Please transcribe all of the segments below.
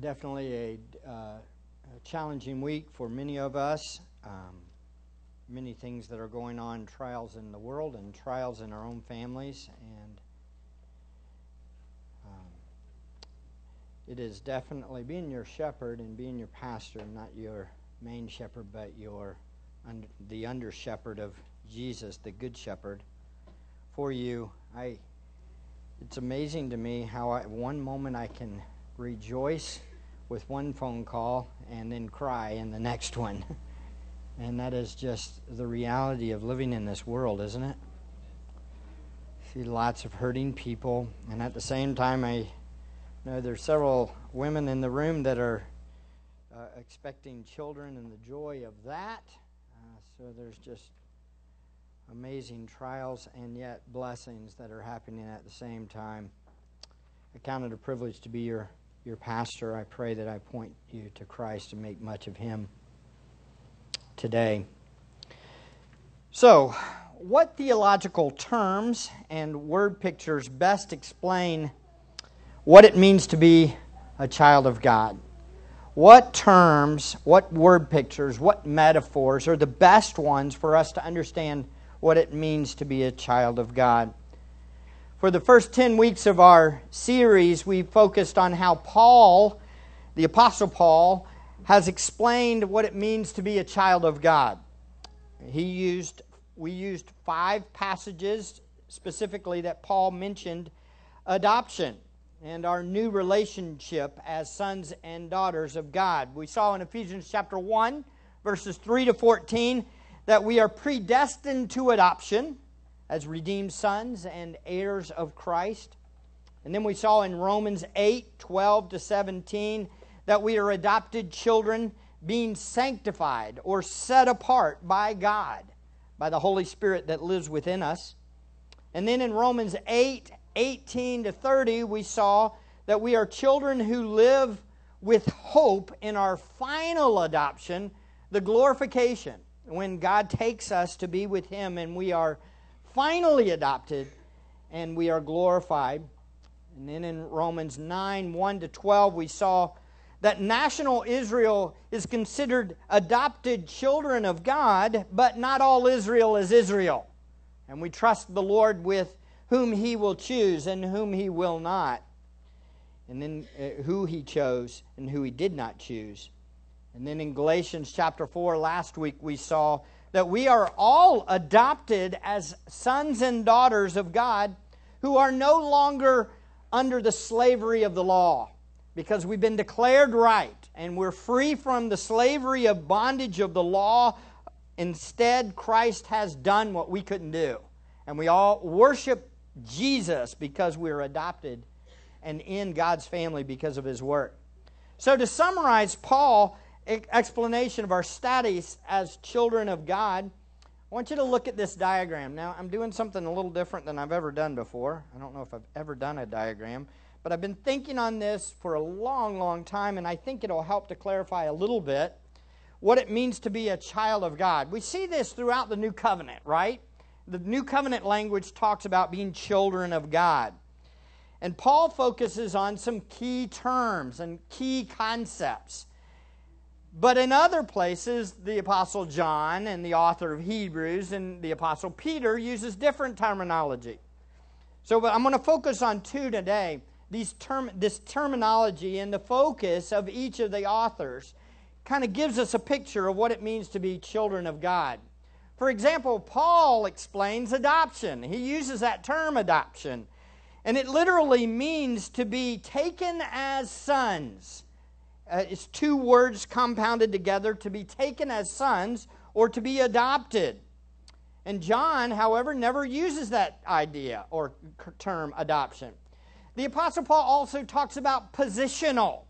definitely a, uh, a, challenging week for many of us. Um, many things that are going on, trials in the world and trials in our own families. And um, it is definitely being your shepherd and being your pastor, not your main shepherd, but your under, the under shepherd of Jesus, the good shepherd. For you, I. It's amazing to me how I, one moment I can rejoice with one phone call and then cry in the next one. and that is just the reality of living in this world, isn't it? See lots of hurting people, and at the same time, I know there's several women in the room that are uh, expecting children and the joy of that. Uh, so there's just amazing trials and yet blessings that are happening at the same time. I count it a privilege to be your your pastor, I pray that I point you to Christ and make much of him today. So, what theological terms and word pictures best explain what it means to be a child of God? What terms, what word pictures, what metaphors are the best ones for us to understand what it means to be a child of God? For the first 10 weeks of our series, we focused on how Paul, the Apostle Paul, has explained what it means to be a child of God. He used, we used five passages specifically that Paul mentioned adoption and our new relationship as sons and daughters of God. We saw in Ephesians chapter 1, verses 3 to 14, that we are predestined to adoption as redeemed sons and heirs of Christ. And then we saw in Romans 8 12 to 17 that we are adopted children being sanctified or set apart by God, by the Holy Spirit that lives within us. And then in Romans 8 18 to 30, we saw that we are children who live with hope in our final adoption, the glorification, when God takes us to be with Him and we are finally adopted and we are glorified. And then in Romans 9 1 to 12, we saw that national Israel is considered adopted children of God, but not all Israel is Israel. And we trust the Lord with whom he will choose and whom he will not. And then uh, who he chose and who he did not choose. And then in Galatians chapter 4, last week we saw that we are all adopted as sons and daughters of God who are no longer under the slavery of the law because we've been declared right and we're free from the slavery of bondage of the law. Instead, Christ has done what we couldn't do. And we all worship Jesus because we're adopted and in God's family because of his work. So, to summarize, Paul explanation of our status as children of God, I want you to look at this diagram. Now, I'm doing something a little different than I've ever done before. I don't know if I've ever done a diagram, but I've been thinking on this for a long, long time, and I think it'll help to clarify a little bit what it means to be a child of God. We see this throughout the New Covenant, right? The New Covenant language talks about being children of God. And Paul focuses on some key terms and key concepts but in other places, the Apostle John and the author of Hebrews and the Apostle Peter uses different terminology. So I'm going to focus on two today. These term, this terminology and the focus of each of the authors kind of gives us a picture of what it means to be children of God. For example, Paul explains adoption. He uses that term adoption. And it literally means to be taken as sons uh, it's two words compounded together to be taken as sons or to be adopted. And John, however, never uses that idea or term adoption. The Apostle Paul also talks about positional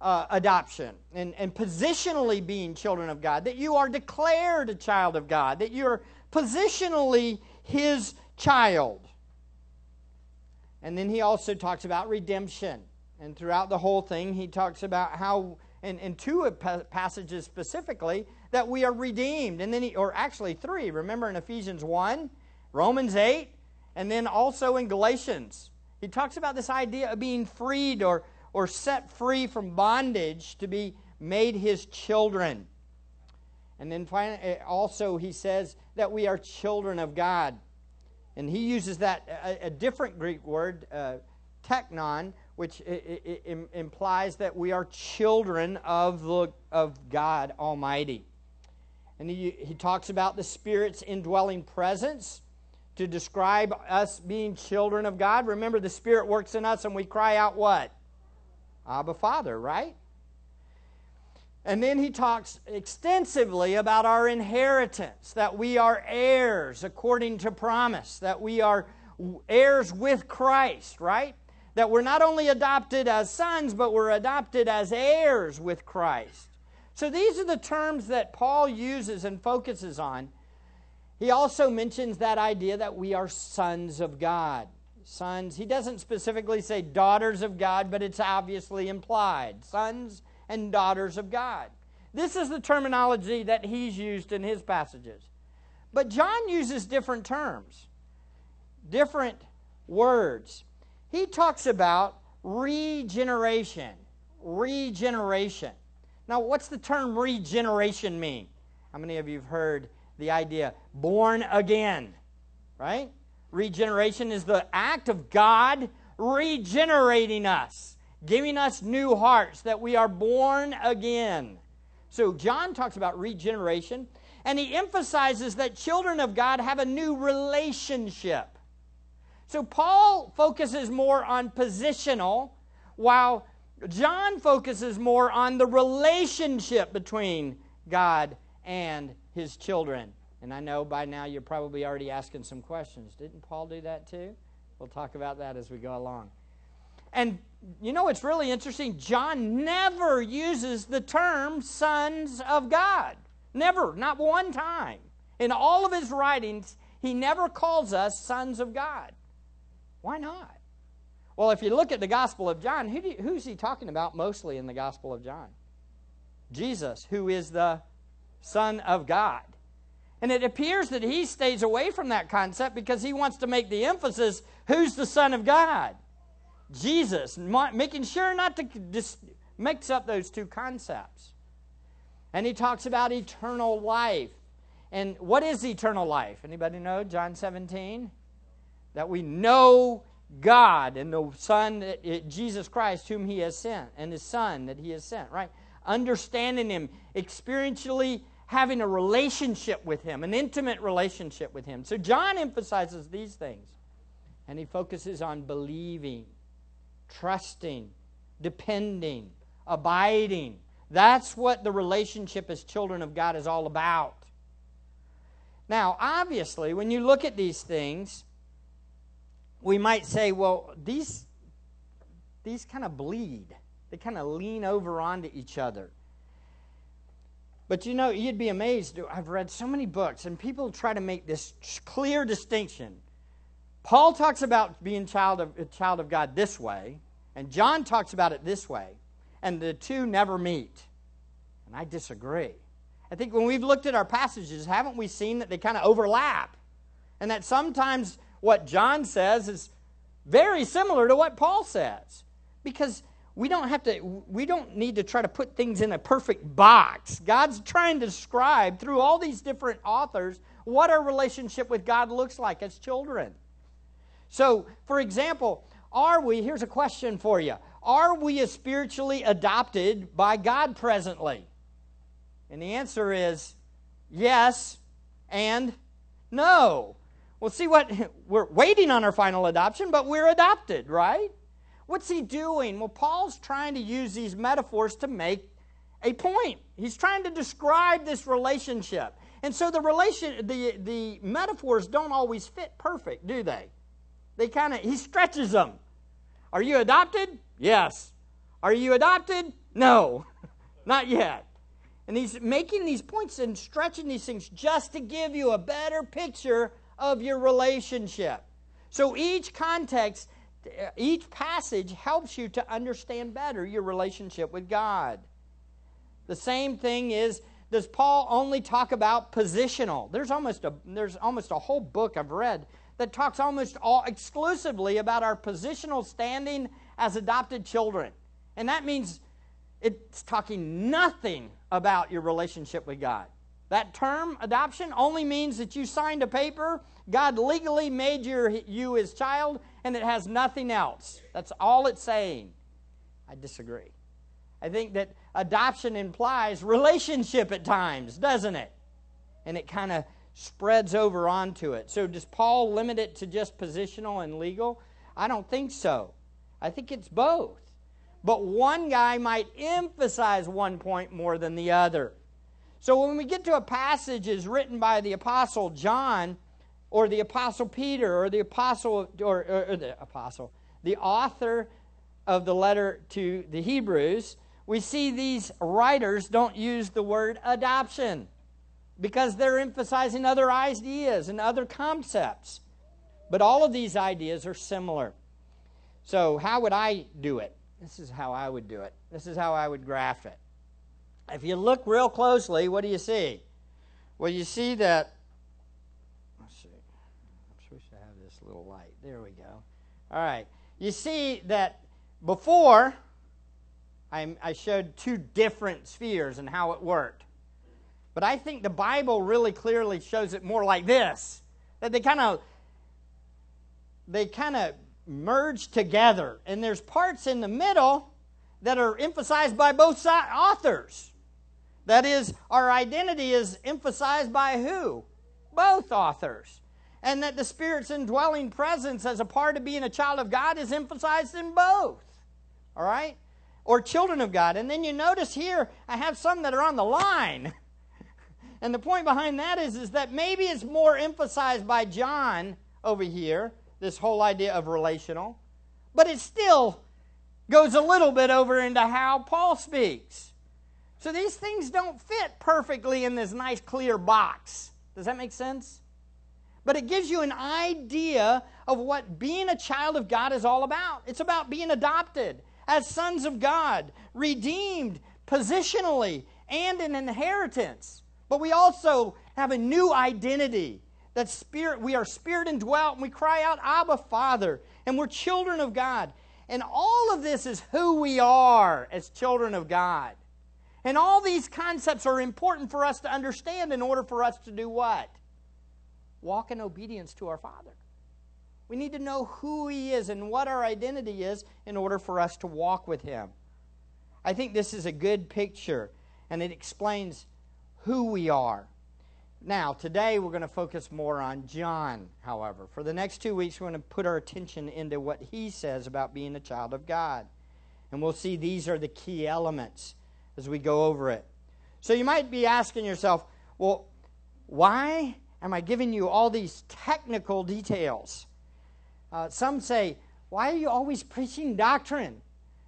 uh, adoption and, and positionally being children of God, that you are declared a child of God, that you're positionally his child. And then he also talks about redemption and throughout the whole thing, he talks about how, in, two passages specifically, that we are redeemed. And then, he, or actually three. Remember in Ephesians 1, Romans 8, and then also in Galatians. He talks about this idea of being freed or, or set free from bondage to be made his children. And then finally, eh, also, he says that we are children of God. And he uses that, a, a different Greek word, uh, teknon, which implies that we are children of, the, of God Almighty. And he, he talks about the Spirit's indwelling presence to describe us being children of God. Remember, the Spirit works in us and we cry out what? Abba Father, right? And then he talks extensively about our inheritance, that we are heirs according to promise, that we are heirs with Christ, right? That we're not only adopted as sons, but we're adopted as heirs with Christ. So these are the terms that Paul uses and focuses on. He also mentions that idea that we are sons of God. Sons, he doesn't specifically say daughters of God, but it's obviously implied. Sons and daughters of God. This is the terminology that he's used in his passages. But John uses different terms, different words. He talks about regeneration. Regeneration. Now, what's the term regeneration mean? How many of you have heard the idea born again? Right? Regeneration is the act of God regenerating us, giving us new hearts, that we are born again. So, John talks about regeneration, and he emphasizes that children of God have a new relationship. So, Paul focuses more on positional, while John focuses more on the relationship between God and his children. And I know by now you're probably already asking some questions. Didn't Paul do that too? We'll talk about that as we go along. And you know what's really interesting? John never uses the term sons of God. Never, not one time. In all of his writings, he never calls us sons of God. Why not? Well, if you look at the Gospel of John, who you, who's he talking about mostly in the Gospel of John? Jesus, who is the Son of God. And it appears that he stays away from that concept because he wants to make the emphasis who's the Son of God? Jesus, making sure not to dis- mix up those two concepts. And he talks about eternal life. And what is eternal life? Anybody know? John 17? That we know God and the Son, eh, Jesus Christ, whom He has sent, and His Son that He has sent, right? Understanding Him, experientially having a relationship with Him, an intimate relationship with Him. So John emphasizes these things, and he focuses on believing, trusting, depending, abiding. That's what the relationship as children of God is all about. Now, obviously, when you look at these things, we might say, well, these, these kind of bleed. They kind of lean over onto each other. But you know, you'd be amazed. I've read so many books, and people try to make this clear distinction. Paul talks about being child of, a child of God this way, and John talks about it this way, and the two never meet. And I disagree. I think when we've looked at our passages, haven't we seen that they kind of overlap? And that sometimes what John says is very similar to what Paul says. Because we don't have to we don't need to try to put things in a perfect box. God's trying to describe through all these different authors what our relationship with God looks like as children. So, for example, are we here's a question for you. Are we spiritually adopted by God presently? And the answer is yes and no. Well, see what we're waiting on our final adoption, but we're adopted, right? What's he doing? Well, Paul's trying to use these metaphors to make a point. He's trying to describe this relationship. And so the relation the the metaphors don't always fit perfect, do they? They kind of he stretches them. Are you adopted? Yes. Are you adopted? No. Not yet. And he's making these points and stretching these things just to give you a better picture of your relationship. So each context, each passage helps you to understand better your relationship with God. The same thing is does Paul only talk about positional? There's almost a there's almost a whole book I've read that talks almost all exclusively about our positional standing as adopted children. And that means it's talking nothing about your relationship with God. That term, adoption, only means that you signed a paper, God legally made your, you his child, and it has nothing else. That's all it's saying. I disagree. I think that adoption implies relationship at times, doesn't it? And it kind of spreads over onto it. So, does Paul limit it to just positional and legal? I don't think so. I think it's both. But one guy might emphasize one point more than the other. So, when we get to a passage is written by the Apostle John, or the Apostle Peter, or the Apostle, or, or, or the Apostle, the author of the letter to the Hebrews, we see these writers don't use the word adoption because they're emphasizing other ideas and other concepts. But all of these ideas are similar. So, how would I do it? This is how I would do it. This is how I would graph it. If you look real closely, what do you see? Well, you see that. Let's see. I'm supposed to have this little light. There we go. All right. You see that before I, I showed two different spheres and how it worked. But I think the Bible really clearly shows it more like this that they kind of they kind of merge together and there's parts in the middle that are emphasized by both authors that is our identity is emphasized by who both authors and that the spirit's indwelling presence as a part of being a child of god is emphasized in both all right or children of God. And then you notice here, I have some that are on the line. and the point behind that is, is that maybe it's more emphasized by John over here, this whole idea of relational, but it still goes a little bit over into how Paul speaks. So these things don't fit perfectly in this nice clear box. Does that make sense? But it gives you an idea of what being a child of God is all about. It's about being adopted as sons of God, redeemed positionally and an inheritance. But we also have a new identity. That spirit, we are spirit indwelt, and we cry out, Abba, Father, and we're children of God. And all of this is who we are as children of God. And all these concepts are important for us to understand in order for us to do what? Walk in obedience to our Father. We need to know who He is and what our identity is in order for us to walk with Him. I think this is a good picture, and it explains who we are. Now, today we're going to focus more on John, however. For the next two weeks, we're going to put our attention into what he says about being a child of God. And we'll see these are the key elements as we go over it. So you might be asking yourself, well, why am I giving you all these technical details? Uh, some say, Why are you always preaching doctrine?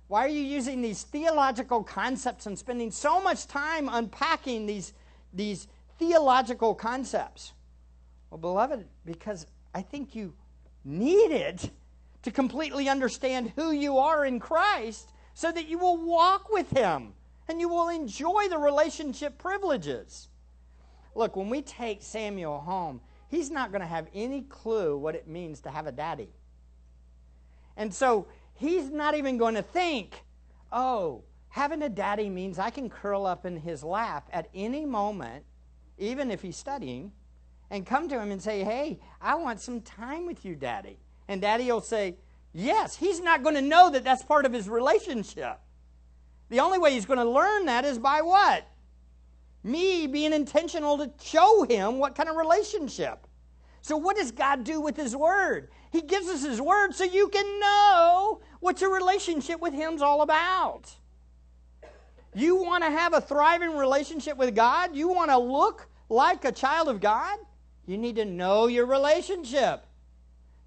Why are you using these theological concepts and spending so much time unpacking these, these theological concepts? Well, beloved, because I think you need it to completely understand who you are in Christ so that you will walk with Him and you will enjoy the relationship privileges. Look, when we take Samuel home, he's not going to have any clue what it means to have a daddy. And so he's not even going to think, oh, having a daddy means I can curl up in his lap at any moment, even if he's studying, and come to him and say, hey, I want some time with you, daddy. And daddy will say, yes. He's not going to know that that's part of his relationship. The only way he's going to learn that is by what? Me being intentional to show him what kind of relationship. So, what does God do with His Word? He gives us His Word so you can know what your relationship with Him's all about. You want to have a thriving relationship with God? You want to look like a child of God? You need to know your relationship.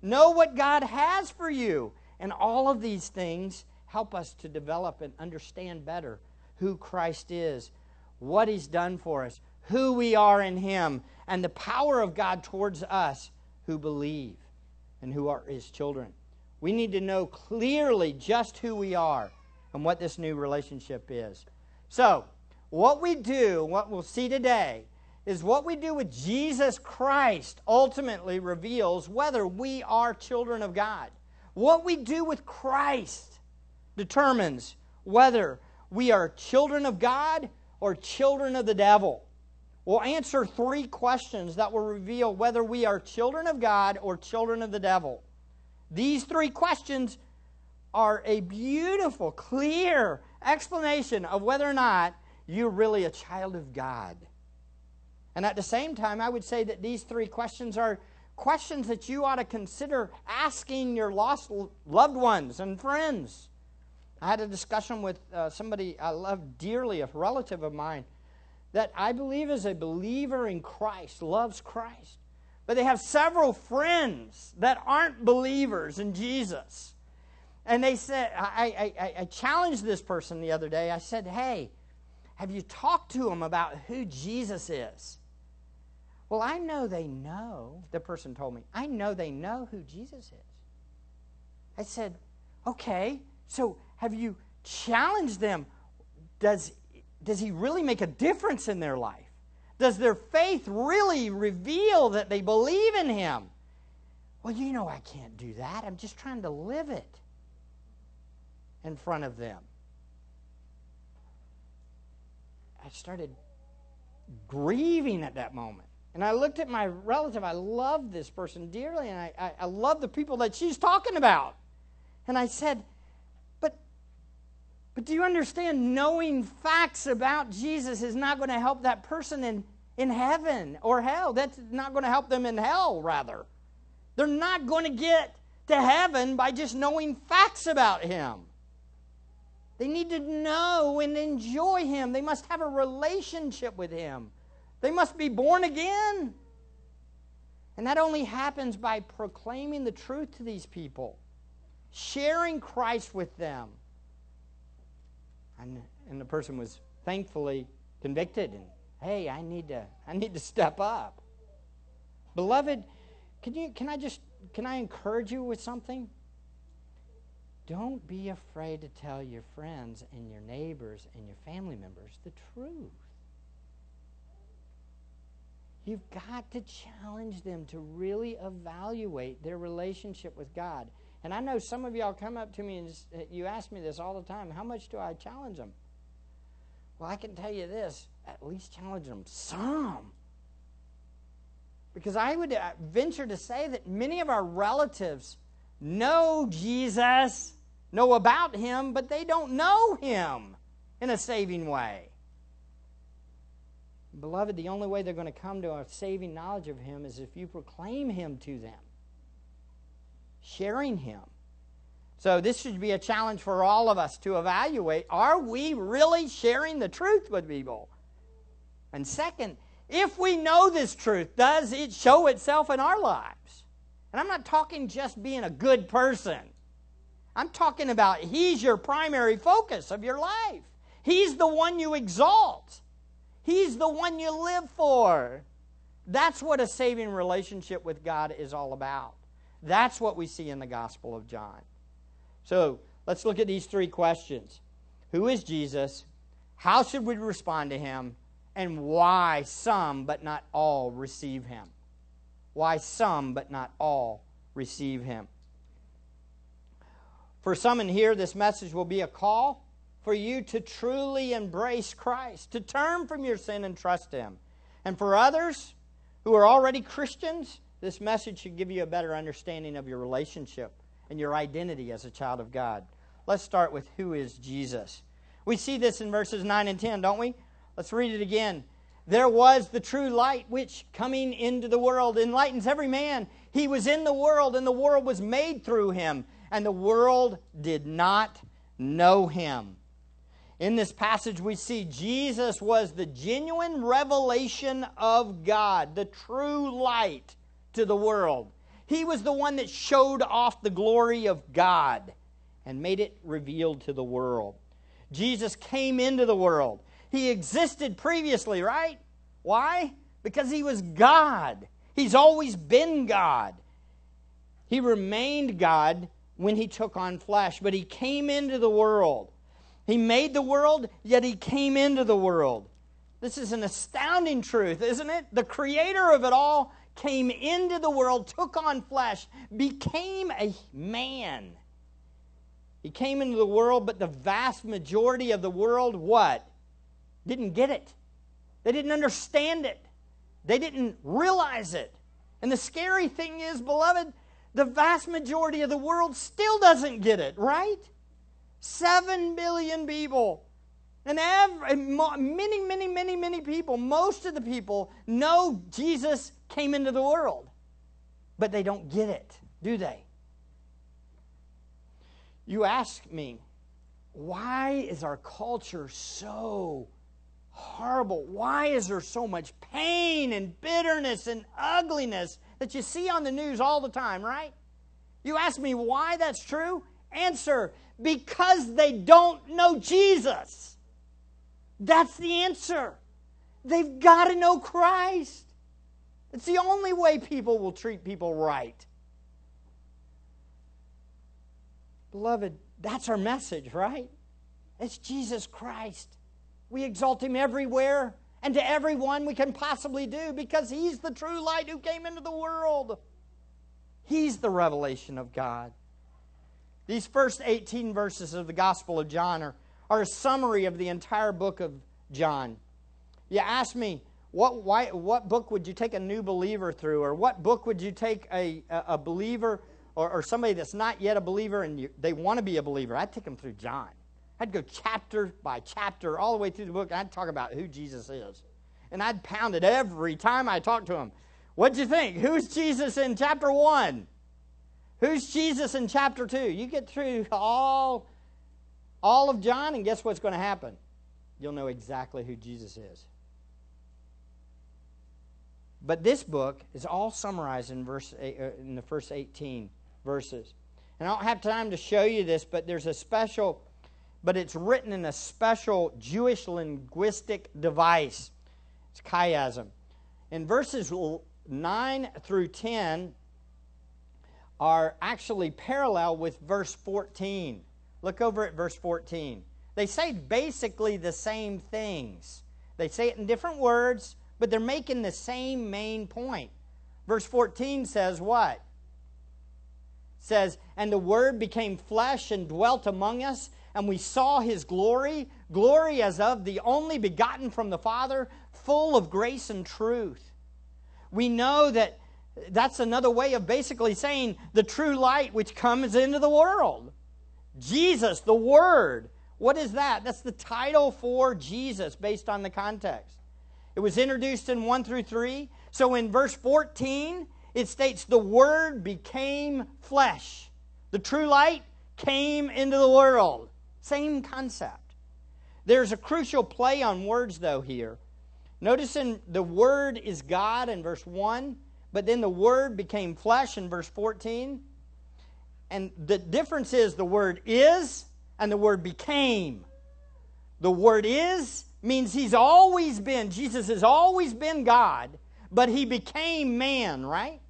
Know what God has for you. And all of these things help us to develop and understand better who Christ is, what He's done for us, who we are in Him, and the power of God towards us who believe and who are His children. We need to know clearly just who we are and what this new relationship is. So, what we do, what we'll see today, is what we do with Jesus Christ ultimately reveals whether we are children of God. What we do with Christ determines whether we are children of God or children of the devil. We'll answer three questions that will reveal whether we are children of God or children of the devil. These three questions are a beautiful, clear explanation of whether or not you're really a child of God. And at the same time, I would say that these three questions are questions that you ought to consider asking your lost loved ones and friends. I had a discussion with uh, somebody I love dearly, a relative of mine, that I believe is a believer in Christ, loves Christ. But they have several friends that aren't believers in Jesus. And they said, I, I, I challenged this person the other day. I said, Hey, have you talked to them about who Jesus is? Well, I know they know, the person told me, I know they know who Jesus is. I said, Okay, so have you challenged them? Does, does he really make a difference in their life? Does their faith really reveal that they believe in him? Well, you know, I can't do that. I'm just trying to live it in front of them. I started grieving at that moment. And I looked at my relative. I love this person dearly, and I, I, I love the people that she's talking about. And I said, but do you understand? Knowing facts about Jesus is not going to help that person in, in heaven or hell. That's not going to help them in hell, rather. They're not going to get to heaven by just knowing facts about him. They need to know and enjoy him. They must have a relationship with him. They must be born again. And that only happens by proclaiming the truth to these people, sharing Christ with them. And, and the person was thankfully convicted and hey, I need to I need to step up. Beloved, can you can I just can I encourage you with something? Don't be afraid to tell your friends and your neighbors and your family members the truth. You've got to challenge them to really evaluate their relationship with God. And I know some of y'all come up to me and uh, you ask me this all the time how much do I challenge them? Well, I can tell you this at least challenge them some. Because I would uh, venture to say that many of our relatives know Jesus, know about him, but they don't know him in a saving way. Beloved, the only way they're going to come to a saving knowledge of Him is if you proclaim Him to them, sharing Him. So, this should be a challenge for all of us to evaluate are we really sharing the truth with people? And second, if we know this truth, does it show itself in our lives? And I'm not talking just being a good person. I'm talking about He's your primary focus of your life. He's the one you exalt. He's the one you live for. That's what a saving relationship with God is all about. That's what we see in the Gospel of John. So let's look at these three questions Who is Jesus? How should we respond to him? And why some, but not all, receive him? Why some, but not all, receive him? For some in here, this message will be a call for you to truly embrace Christ, to turn from your sin and trust Him. And for others who are already Christians, this message should give you a better understanding of your relationship and your identity as a child of God. Let's start with who is Jesus. We see this in verses 9 and 10, don't we? Let's read it again. There was the true light which, coming into the world, enlightens every man. He was in the world, and the world was made through him, and the world did not know him. In this passage, we see Jesus was the genuine revelation of God, the true light to the world. He was the one that showed off the glory of God and made it revealed to the world. Jesus came into the world. He existed previously, right? Why? Because he was God. He's always been God. He remained God when he took on flesh, but he came into the world. He made the world, yet he came into the world. This is an astounding truth, isn't it? The creator of it all came into the world, took on flesh, became a man. He came into the world, but the vast majority of the world, what? Didn't get it. They didn't understand it. They didn't realize it. And the scary thing is, beloved, the vast majority of the world still doesn't get it, right? Seven billion people. And every, many, many, many, many people, most of the people know Jesus came into the world, but they don't get it, do they? You ask me, why is our culture so horrible? Why is there so much pain and bitterness and ugliness that you see on the news all the time, right? You ask me why that's true? Answer because they don't know Jesus. That's the answer. They've got to know Christ. It's the only way people will treat people right. Beloved, that's our message, right? It's Jesus Christ. We exalt him everywhere and to everyone we can possibly do because he's the true light who came into the world. He's the revelation of God. These first 18 verses of the Gospel of John are, are a summary of the entire book of John. You ask me, what, why, what book would you take a new believer through? Or what book would you take a, a, believer or, or, somebody that's not yet a believer and you, they want to be a believer? I'd take them through John. I'd go chapter by chapter all the way through the book, and I'd talk about who Jesus is. And I'd pound it every time I talked to him. What'd you think? Who's Jesus in chapter 1? Who's Jesus in chapter 2? You get through all, all of John, and guess what's going to happen? You'll know exactly who Jesus is. But this book is all summarized in, verse, uh, in the first 18 verses. And I don't have time to show you this, but there's a special but it's written in a special Jewish linguistic device. It's chiasm. In verses 9 through 10 are actually parallel with verse 14. Look over at verse 14. They say basically the same things. They say it in different words, but they're making the same main point. Verse 14 says what? says, And the Word became flesh and dwelt among us, and we saw his glory, glory as of the only begotten from the Father, full of grace and truth. We know that that's another way of basically saying the true light which comes into the world. Jesus, the Word. What is that? That's the title for Jesus based on the context. It was introduced in 1 through 3. So in verse 14, it states, The Word became flesh. The true light came into the world. Same concept. There's a crucial play on words, though, here. Notice in the Word is God in verse 1, but then the Word became flesh in verse 14. And the difference is the word is and the word became. The word is means he's always been, Jesus has always been God, but he became man, right?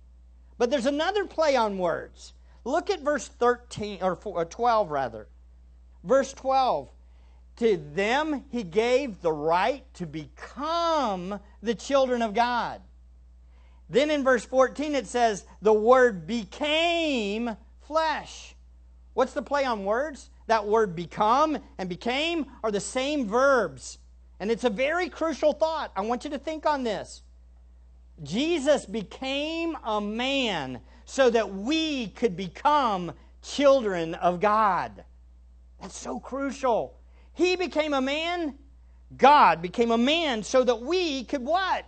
But there's another play on words. Look at verse 13 or uh, 12 rather. Verse 12. To them he gave the right to become the children of God. Then in verse 14 it says, the word became flesh. What's the play on words? That word become and became are the same verbs. And it's a very crucial thought. I want you to think on this. Jesus became a man so that we could become children of God. That's so crucial. He became a man, God became a man so that we could what?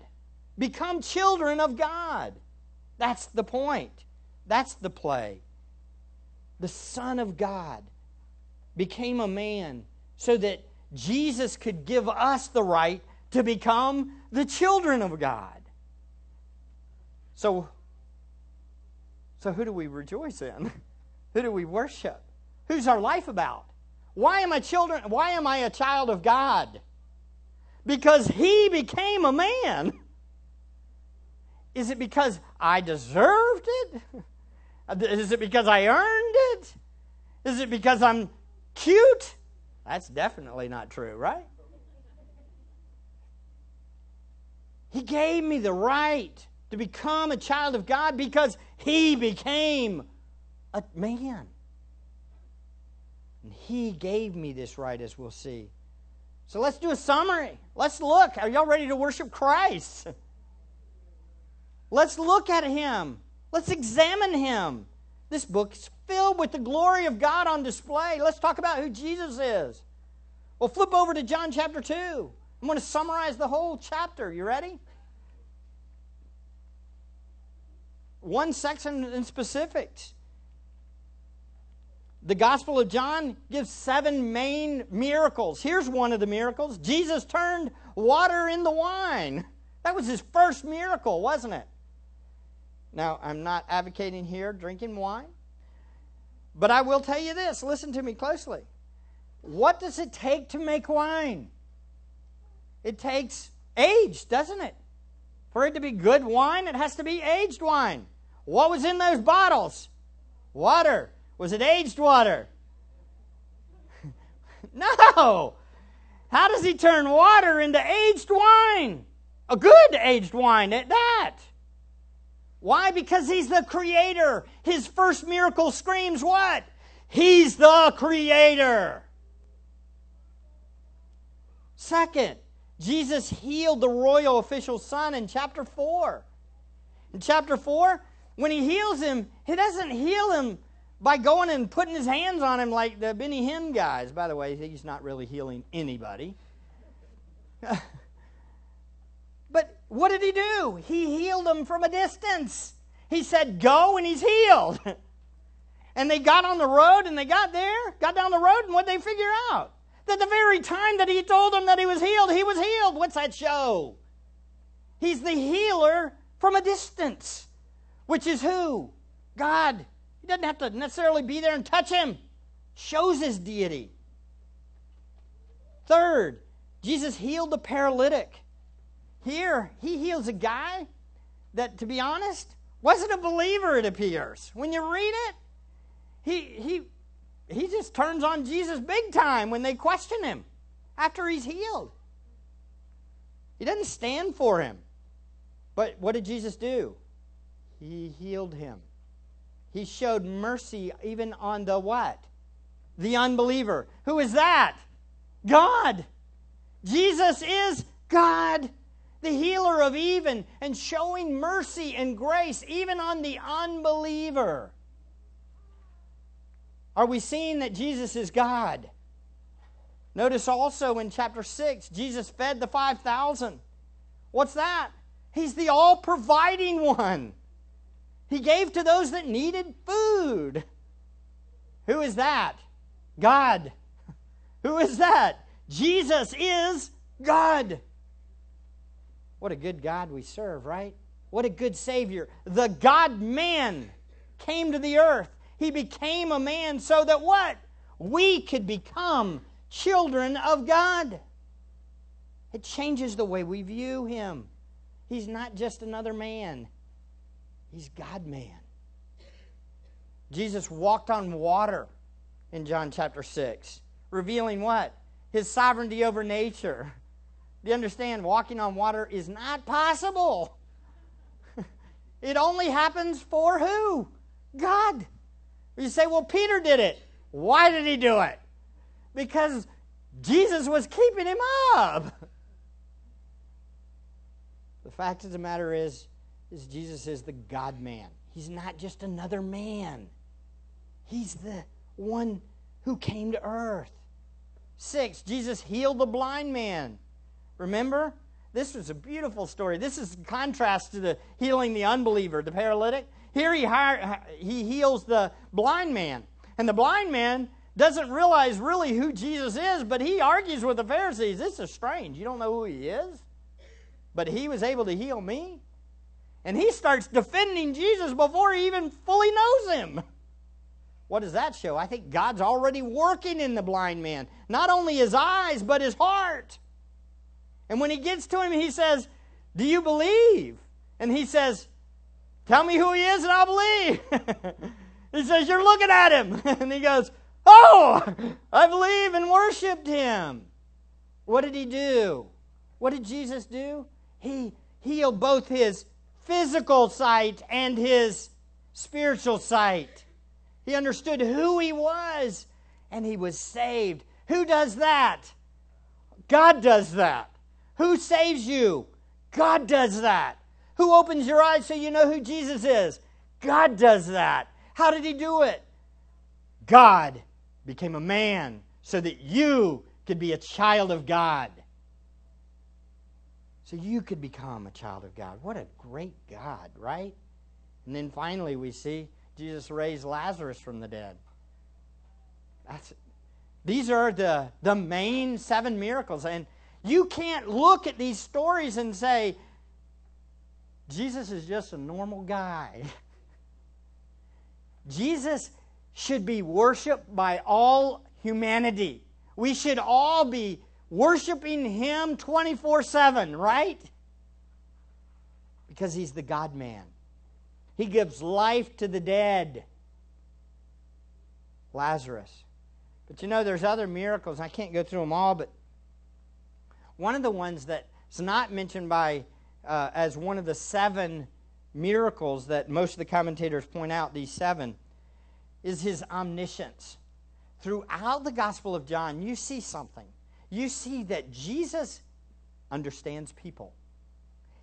Become children of God. That's the point. That's the play. The Son of God became a man so that Jesus could give us the right to become the children of God. So, so who do we rejoice in? who do we worship? Who's our life about? Why am I children? Why am I a child of God? Because he became a man. Is it because I deserved it? Is it because I earned it? Is it because I'm cute? That's definitely not true, right? He gave me the right to become a child of God because he became a man. And He gave me this right, as we'll see. So let's do a summary. Let's look. Are y'all ready to worship Christ? Let's look at Him. Let's examine Him. This book is filled with the glory of God on display. Let's talk about who Jesus is. Well, flip over to John chapter 2. I'm going to summarize the whole chapter. You ready? One section in specifics. The Gospel of John gives seven main miracles. Here's one of the miracles Jesus turned water into wine. That was his first miracle, wasn't it? Now, I'm not advocating here drinking wine, but I will tell you this listen to me closely. What does it take to make wine? It takes age, doesn't it? For it to be good wine, it has to be aged wine. What was in those bottles? Water. Was it aged water? no. How does he turn water into aged wine? A good aged wine at that. Why? Because he's the creator. His first miracle screams what? He's the creator. Second, Jesus healed the royal official's son in chapter 4. In chapter 4, when he heals him, he doesn't heal him by going and putting his hands on him like the Benny Hinn guys. By the way, he's not really healing anybody. but what did he do? He healed him from a distance. He said, Go, and he's healed. and they got on the road and they got there, got down the road, and what they figure out? That the very time that he told them that he was healed, he was healed. What's that show? He's the healer from a distance, which is who? God. He doesn't have to necessarily be there and touch him. Shows his deity. Third, Jesus healed the paralytic. Here, he heals a guy that, to be honest, wasn't a believer, it appears. When you read it, he, he, he just turns on Jesus big time when they question him after he's healed. He doesn't stand for him. But what did Jesus do? He healed him. He showed mercy even on the what? The unbeliever. Who is that? God. Jesus is God, the healer of even, and showing mercy and grace even on the unbeliever. Are we seeing that Jesus is God? Notice also in chapter 6, Jesus fed the 5,000. What's that? He's the all providing one. He gave to those that needed food. Who is that? God. Who is that? Jesus is God. What a good God we serve, right? What a good Savior. The God man came to the earth. He became a man so that what? We could become children of God. It changes the way we view him. He's not just another man, He's God man. Jesus walked on water in John chapter 6, revealing what? His sovereignty over nature. Do you understand? Walking on water is not possible. it only happens for who? God. You say, well, Peter did it. Why did he do it? Because Jesus was keeping him up. The fact of the matter is, is Jesus is the God man. He's not just another man. He's the one who came to earth. Six, Jesus healed the blind man. Remember? This was a beautiful story. This is in contrast to the healing the unbeliever, the paralytic. Here he, he heals the blind man. And the blind man doesn't realize really who Jesus is, but he argues with the Pharisees. This is strange. You don't know who he is? But he was able to heal me. And he starts defending Jesus before he even fully knows him. What does that show? I think God's already working in the blind man. Not only his eyes, but his heart. And when he gets to him, he says, Do you believe? And he says, Tell me who he is and I'll believe. he says, You're looking at him. and he goes, Oh, I believe and worshiped him. What did he do? What did Jesus do? He healed both his physical sight and his spiritual sight. He understood who he was and he was saved. Who does that? God does that. Who saves you? God does that. Who opens your eyes so you know who Jesus is? God does that. How did he do it? God became a man so that you could be a child of God. So you could become a child of God. What a great God, right? And then finally, we see Jesus raised Lazarus from the dead. That's, these are the, the main seven miracles. And you can't look at these stories and say, Jesus is just a normal guy. Jesus should be worshiped by all humanity. We should all be worshiping Him 24 7, right? Because He's the God man. He gives life to the dead. Lazarus. But you know, there's other miracles. I can't go through them all, but one of the ones that's not mentioned by uh, as one of the seven miracles that most of the commentators point out, these seven, is his omniscience. Throughout the Gospel of John, you see something. You see that Jesus understands people,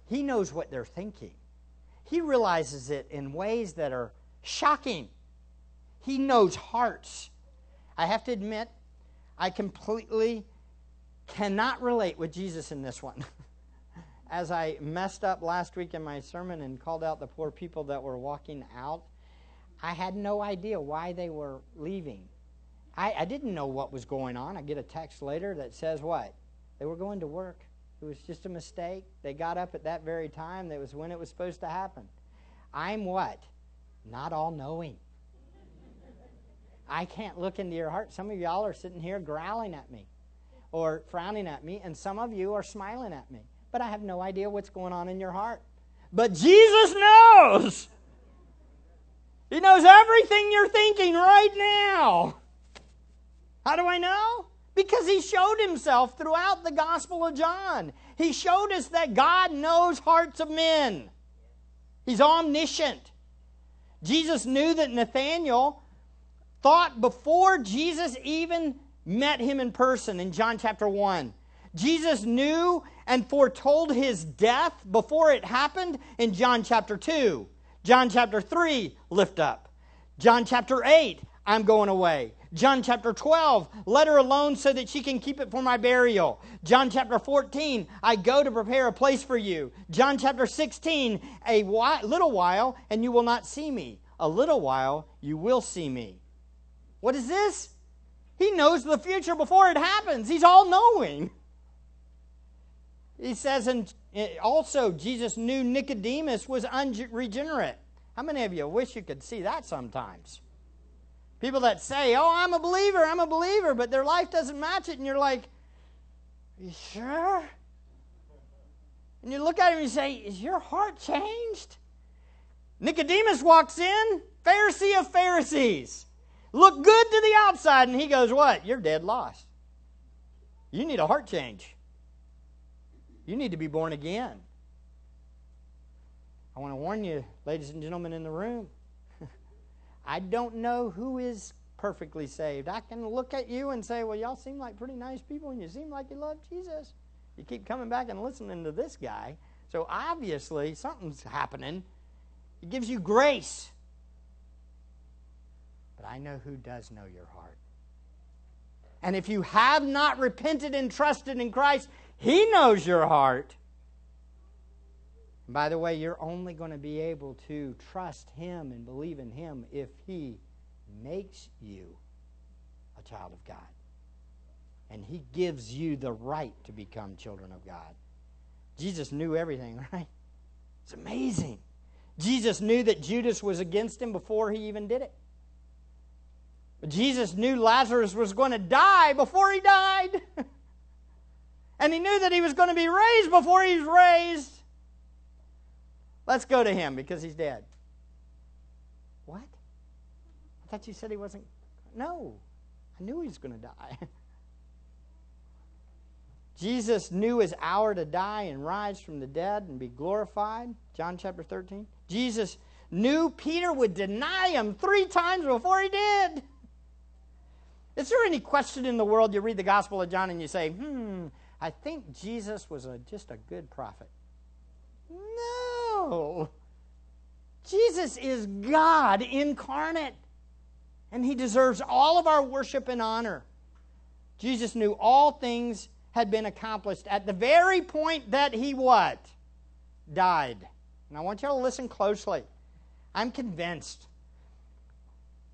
he knows what they're thinking, he realizes it in ways that are shocking. He knows hearts. I have to admit, I completely cannot relate with Jesus in this one. As I messed up last week in my sermon and called out the poor people that were walking out, I had no idea why they were leaving. I, I didn't know what was going on. I get a text later that says what? They were going to work. It was just a mistake. They got up at that very time. That was when it was supposed to happen. I'm what? Not all knowing. I can't look into your heart. Some of y'all are sitting here growling at me or frowning at me, and some of you are smiling at me. But I have no idea what's going on in your heart. But Jesus knows. He knows everything you're thinking right now. How do I know? Because he showed himself throughout the Gospel of John. He showed us that God knows hearts of men. He's omniscient. Jesus knew that Nathanael thought before Jesus even met him in person in John chapter 1. Jesus knew and foretold his death before it happened in John chapter 2. John chapter 3, lift up. John chapter 8, I'm going away. John chapter 12, let her alone so that she can keep it for my burial. John chapter 14, I go to prepare a place for you. John chapter 16, a little while and you will not see me. A little while you will see me. What is this? He knows the future before it happens. He's all knowing. He says, and eh, also Jesus knew Nicodemus was unregenerate. How many of you wish you could see that sometimes? People that say, Oh, I'm a believer, I'm a believer, but their life doesn't match it, and you're like, You sure? And you look at him and you say, Is your heart changed? Nicodemus walks in, Pharisee of Pharisees. Look good to the outside, and he goes, What? You're dead lost. You need a heart change. You need to be born again. I want to warn you, ladies and gentlemen in the room. I don't know who is perfectly saved. I can look at you and say, Well, y'all seem like pretty nice people, and you seem like you love Jesus. You keep coming back and listening to this guy. So obviously, something's happening. It gives you grace. But I know who does know your heart. And if you have not repented and trusted in Christ, He knows your heart. And by the way, you're only going to be able to trust Him and believe in Him if He makes you a child of God. And He gives you the right to become children of God. Jesus knew everything, right? It's amazing. Jesus knew that Judas was against him before he even did it. But Jesus knew Lazarus was going to die before he died. and he knew that he was going to be raised before he was raised. Let's go to him because he's dead. What? I thought you said he wasn't. No, I knew he was going to die. Jesus knew his hour to die and rise from the dead and be glorified. John chapter 13. Jesus knew Peter would deny him three times before he did. Is there any question in the world you read the Gospel of John and you say, hmm, I think Jesus was a, just a good prophet? No. Jesus is God incarnate, and he deserves all of our worship and honor. Jesus knew all things had been accomplished at the very point that he what? Died. And I want you to listen closely. I'm convinced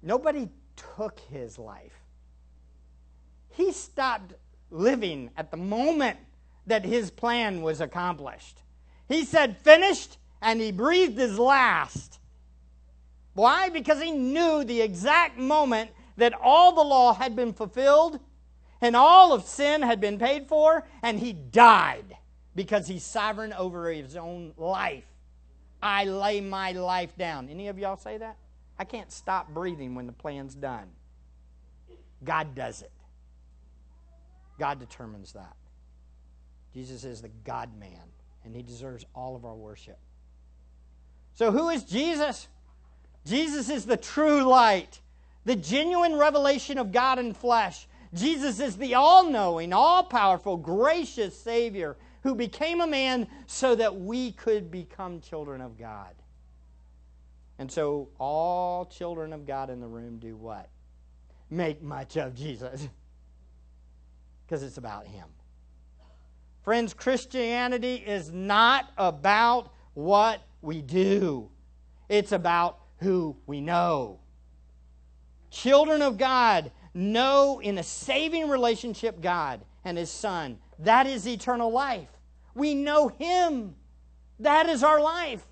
nobody took his life. He stopped living at the moment that his plan was accomplished. He said, finished, and he breathed his last. Why? Because he knew the exact moment that all the law had been fulfilled and all of sin had been paid for, and he died because he's sovereign over his own life. I lay my life down. Any of y'all say that? I can't stop breathing when the plan's done. God does it. God determines that. Jesus is the God man, and he deserves all of our worship. So, who is Jesus? Jesus is the true light, the genuine revelation of God in flesh. Jesus is the all knowing, all powerful, gracious Savior who became a man so that we could become children of God. And so, all children of God in the room do what? Make much of Jesus. Because it's about Him. Friends, Christianity is not about what we do, it's about who we know. Children of God know in a saving relationship God and His Son. That is eternal life. We know Him. That is our life.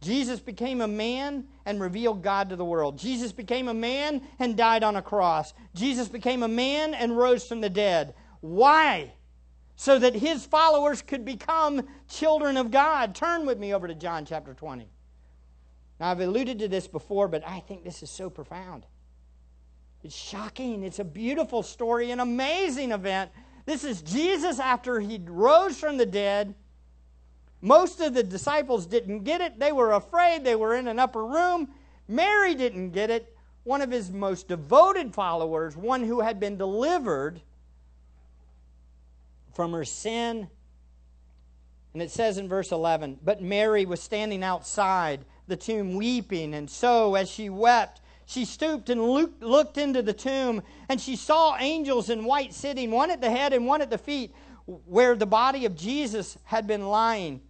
Jesus became a man and revealed God to the world. Jesus became a man and died on a cross. Jesus became a man and rose from the dead. Why? So that his followers could become children of God. Turn with me over to John chapter 20. Now, I've alluded to this before, but I think this is so profound. It's shocking. It's a beautiful story, an amazing event. This is Jesus after he rose from the dead. Most of the disciples didn't get it. They were afraid. They were in an upper room. Mary didn't get it. One of his most devoted followers, one who had been delivered from her sin. And it says in verse 11, But Mary was standing outside the tomb weeping, and so as she wept, she stooped and looked into the tomb, and she saw angels in white sitting, one at the head and one at the feet, where the body of Jesus had been lying.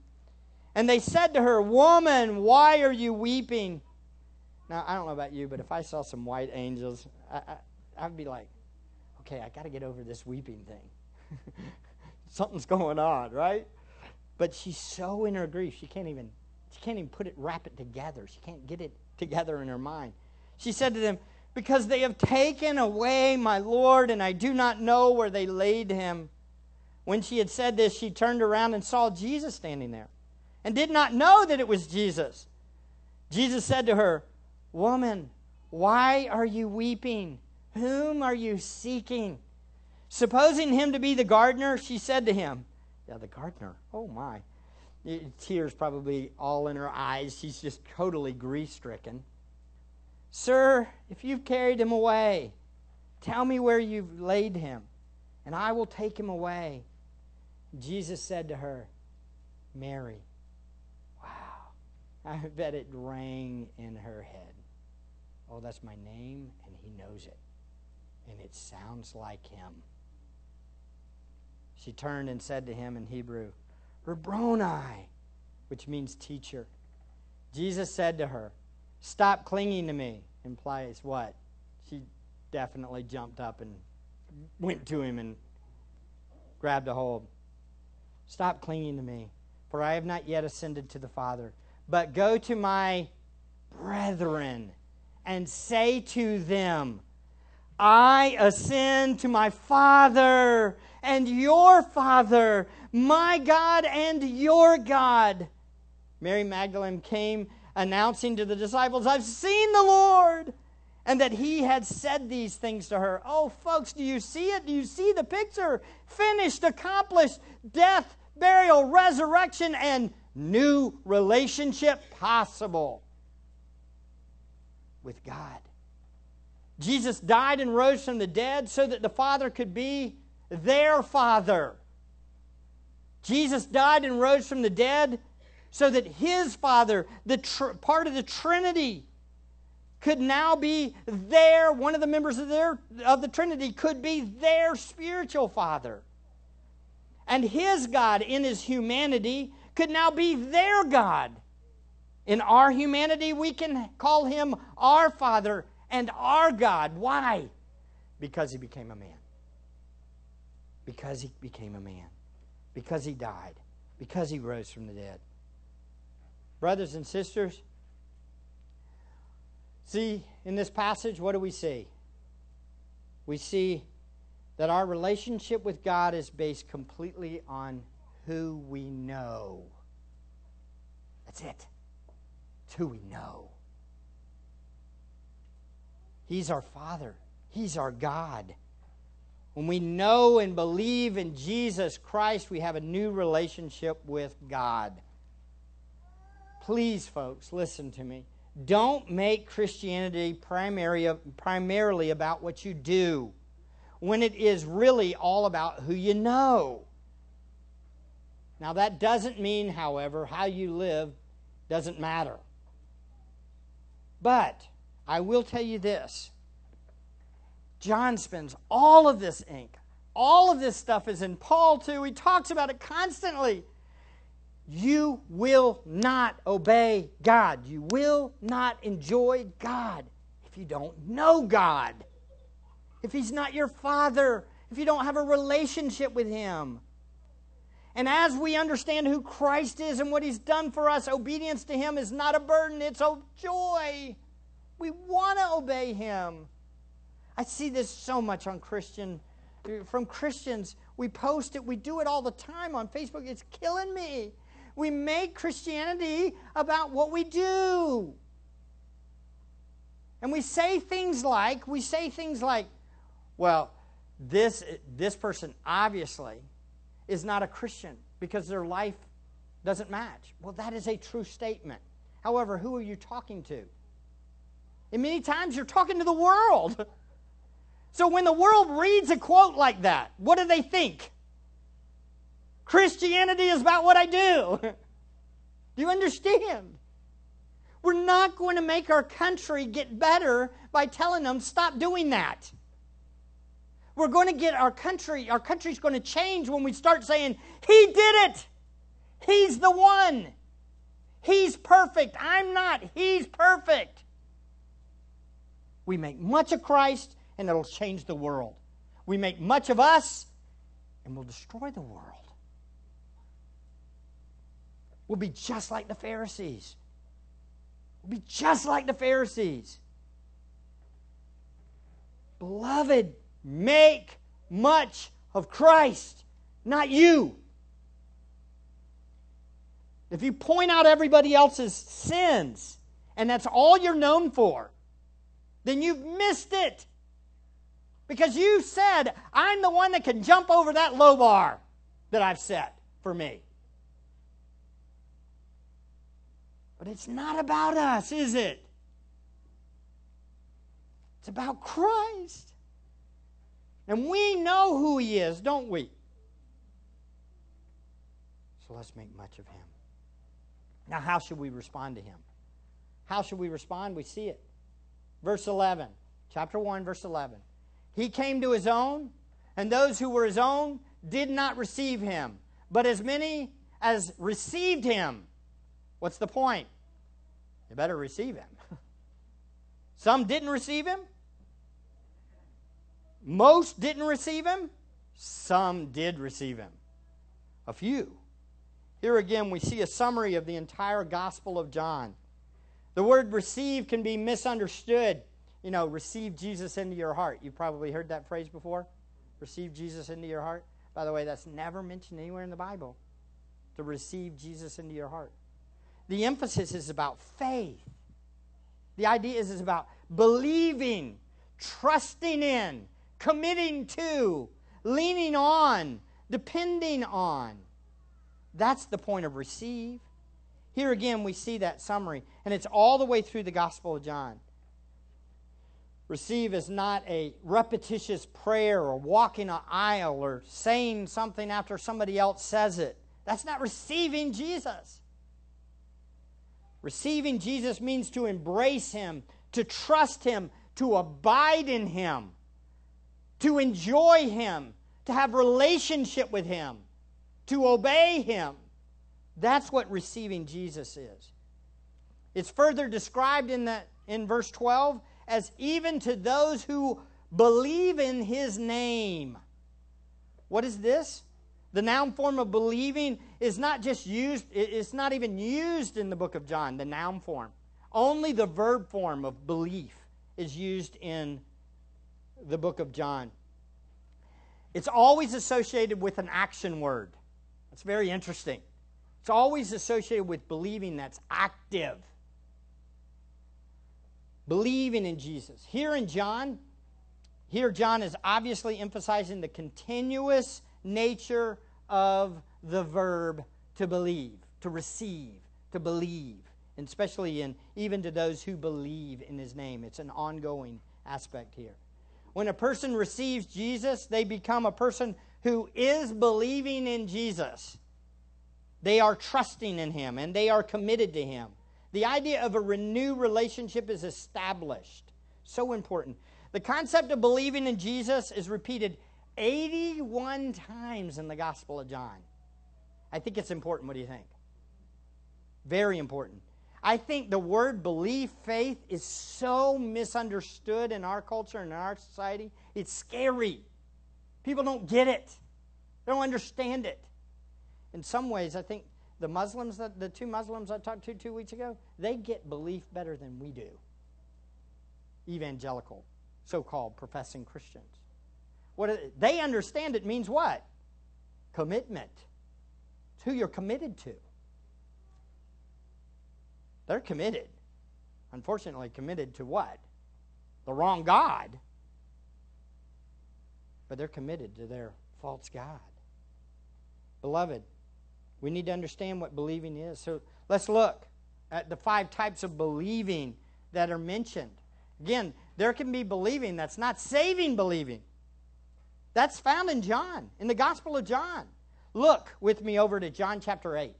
And they said to her, Woman, why are you weeping? Now, I don't know about you, but if I saw some white angels, I, I, would be like, okay, I got to get over this weeping thing. Something's going on, right? But she's so in her grief, she can't even she can't even put it, wrap it together. She can't get it together in her mind. She said to them, Because they have taken away my Lord, and I do not know where they laid him. When she had said this, she turned around and saw Jesus standing there, and did not know that it was Jesus. Jesus said to her, Woman, why are you weeping? Whom are you seeking? Supposing him to be the gardener, she said to him, Yeah, the gardener. Oh, my. Tears probably all in her eyes. She's just totally grief stricken. Sir, if you've carried him away, tell me where you've laid him, and I will take him away. Jesus said to her, Mary. I bet it rang in her head. Oh, that's my name, and he knows it. And it sounds like him. She turned and said to him in Hebrew, Rabboni, which means teacher. Jesus said to her, Stop clinging to me implies what? She definitely jumped up and went to him and grabbed a hold. Stop clinging to me, for I have not yet ascended to the Father. But go to my brethren and say to them, I ascend to my Father and your Father, my God and your God. Mary Magdalene came announcing to the disciples, I've seen the Lord, and that he had said these things to her. Oh, folks, do you see it? Do you see the picture? Finished, accomplished, death, burial, resurrection, and new relationship possible with God. Jesus died and rose from the dead so that the Father could be their Father. Jesus died and rose from the dead so that his Father, the tr- part of the Trinity, could now be their, one of the members of, their, of the Trinity could be their spiritual Father. And his God in his humanity could now be their God. In our humanity, we can call him our Father and our God. Why? Because he became a man. Because he became a man. Because he died. Because he rose from the dead. Brothers and sisters, see, in this passage, what do we see? We see that our relationship with God is based completely on who we know. That's it. It's who we know. He's our Father, He's our God. When we know and believe in Jesus Christ, we have a new relationship with God. Please, folks, listen to me. Don't make Christianity primary, primarily about what you do when it is really all about who you know. Now, that doesn't mean, however, how you live doesn't matter. But I will tell you this John spends all of this ink, all of this stuff is in Paul too. He talks about it constantly. You will not obey God. You will not enjoy God if you don't know God. If He's not your Father, if you don't have a relationship with Him. And as we understand who Christ is and what He's done for us, obedience to Him is not a burden, it's a joy. We want to obey Him. I see this so much on Christian, from Christians. We post it, we do it all the time on Facebook. It's killing me. We make Christianity about what we do. And we say things like, we say things like, well, this, this person obviously is not a Christian because their life doesn't match. Well, that is a true statement. However, who are you talking to? And many times you're talking to the world. So when the world reads a quote like that, what do they think? Christianity is about what I do. do you understand? We're not going to make our country get better by telling them stop doing that. We're going to get our country, our country's going to change when we start saying, He did it. He's the one. He's perfect. I'm not. He's perfect. We make much of Christ and it'll change the world. We make much of us and we'll destroy the world. We'll be just like the Pharisees. We'll be just like the Pharisees. Beloved, Make much of Christ, not you. If you point out everybody else's sins and that's all you're known for, then you've missed it. Because you said, I'm the one that can jump over that low bar that I've set for me. But it's not about us, is it? It's about Christ. And we know who he is, don't we? So let's make much of him. Now, how should we respond to him? How should we respond? We see it. Verse 11, chapter 1, verse 11. He came to his own, and those who were his own did not receive him. But as many as received him, what's the point? You better receive him. Some didn't receive him, most didn't receive him, some did receive him. A few. Here again, we see a summary of the entire Gospel of John. The word receive can be misunderstood. You know, receive Jesus into your heart. You've probably heard that phrase before. Receive Jesus into your heart. By the way, that's never mentioned anywhere in the Bible to receive Jesus into your heart. The emphasis is about faith. The idea is, is about believing, trusting in, committing to, leaning on, depending on. That's the point of receive. Here again, we see that summary, and it's all the way through the Gospel of John. Receive is not a repetitious prayer or walking an aisle or saying something after somebody else says it. That's not receiving Jesus. Receiving Jesus means to embrace Him, to trust Him, to abide in Him, to enjoy Him, to have relationship with Him, to obey Him. That's what receiving Jesus is. It's further described in, the, in verse 12 as even to those who believe in his name. What is this? The noun form of believing is not just used, it's not even used in the book of John, the noun form. Only the verb form of belief is used in the book of John. It's always associated with an action word. That's very interesting. It's always associated with believing that's active. Believing in Jesus. Here in John, here John is obviously emphasizing the continuous nature of the verb to believe, to receive, to believe, and especially in even to those who believe in his name. It's an ongoing aspect here. When a person receives Jesus, they become a person who is believing in Jesus. They are trusting in him and they are committed to him. The idea of a renewed relationship is established. So important. The concept of believing in Jesus is repeated 81 times in the Gospel of John. I think it's important. What do you think? Very important. I think the word belief, faith, is so misunderstood in our culture and in our society. It's scary. People don't get it, they don't understand it. In some ways, I think the Muslims, that, the two Muslims I talked to two weeks ago, they get belief better than we do. Evangelical, so called professing Christians. What they understand it means what? Commitment. It's who you're committed to. They're committed. Unfortunately, committed to what? The wrong God. But they're committed to their false God. Beloved, we need to understand what believing is. So let's look at the five types of believing that are mentioned. Again, there can be believing that's not saving believing. That's found in John, in the Gospel of John. Look with me over to John chapter 8.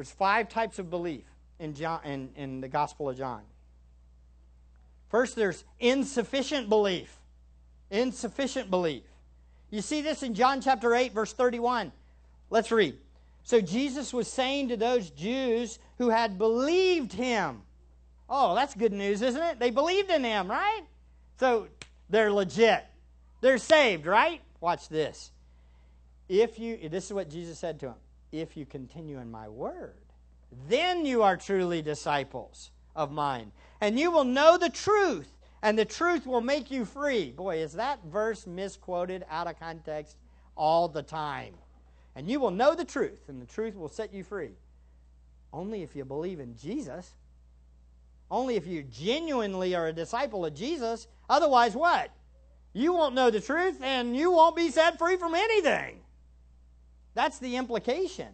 There's five types of belief in, John, in, in the Gospel of John. First, there's insufficient belief. Insufficient belief. You see this in John chapter 8, verse 31. Let's read. So Jesus was saying to those Jews who had believed him. Oh, that's good news, isn't it? They believed in him, right? So they're legit. They're saved, right? Watch this. If you this is what Jesus said to them. If you continue in my word, then you are truly disciples of mine, and you will know the truth, and the truth will make you free. Boy, is that verse misquoted out of context all the time. And you will know the truth, and the truth will set you free. Only if you believe in Jesus. Only if you genuinely are a disciple of Jesus. Otherwise, what? You won't know the truth, and you won't be set free from anything. That's the implication.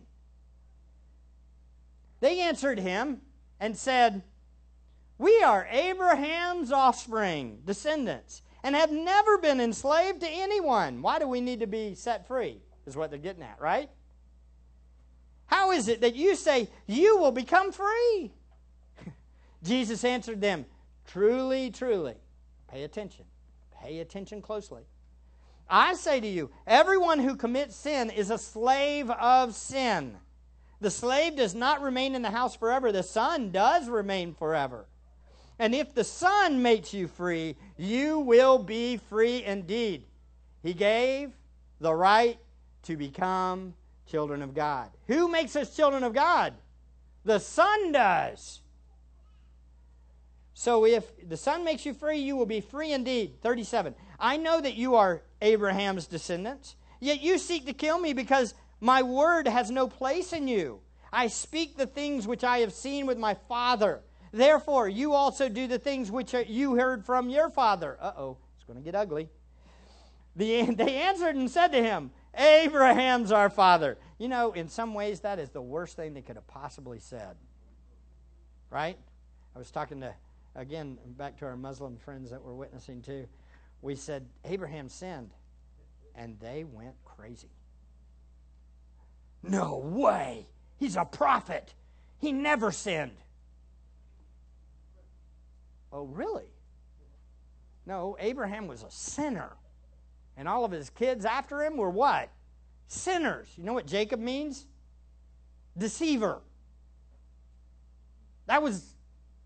They answered him and said, We are Abraham's offspring, descendants, and have never been enslaved to anyone. Why do we need to be set free? is what they're getting at, right? How is it that you say you will become free? Jesus answered them, Truly, truly, pay attention. Pay attention closely. I say to you, everyone who commits sin is a slave of sin. The slave does not remain in the house forever, the son does remain forever. And if the son makes you free, you will be free indeed. He gave the right to become children of God. Who makes us children of God? The Son does. So if the Son makes you free, you will be free indeed. 37. I know that you are Abraham's descendants, yet you seek to kill me because my word has no place in you. I speak the things which I have seen with my father. Therefore, you also do the things which you heard from your father. Uh oh, it's going to get ugly. The, they answered and said to him, Abraham's our father. You know, in some ways, that is the worst thing they could have possibly said. Right? I was talking to again, back to our Muslim friends that we're witnessing to, we said, Abraham sinned. And they went crazy. No way. He's a prophet. He never sinned. Oh, really? No, Abraham was a sinner. And all of his kids after him were what? Sinners. You know what Jacob means? Deceiver. That was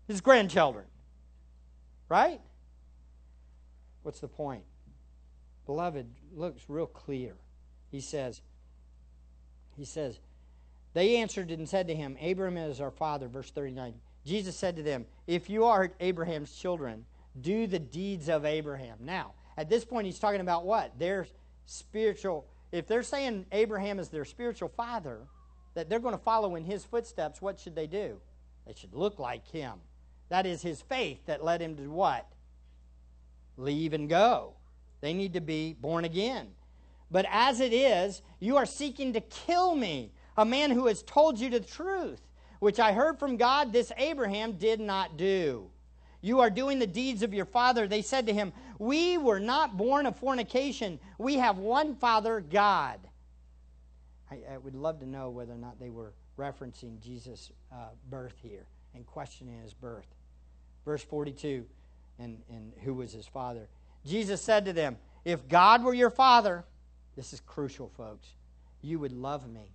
his grandchildren. Right? What's the point? Beloved, looks real clear. He says, he says, they answered and said to him, Abraham is our father, verse 39. Jesus said to them, If you are Abraham's children, do the deeds of Abraham. Now, at this point, he's talking about what? Their spiritual. If they're saying Abraham is their spiritual father, that they're going to follow in his footsteps, what should they do? They should look like him. That is his faith that led him to what? Leave and go. They need to be born again. But as it is, you are seeking to kill me, a man who has told you the truth, which I heard from God, this Abraham did not do. You are doing the deeds of your father. They said to him, We were not born of fornication. We have one father, God. I, I would love to know whether or not they were referencing Jesus' uh, birth here and questioning his birth. Verse 42, and, and who was his father. Jesus said to them, If God were your father, this is crucial, folks, you would love me.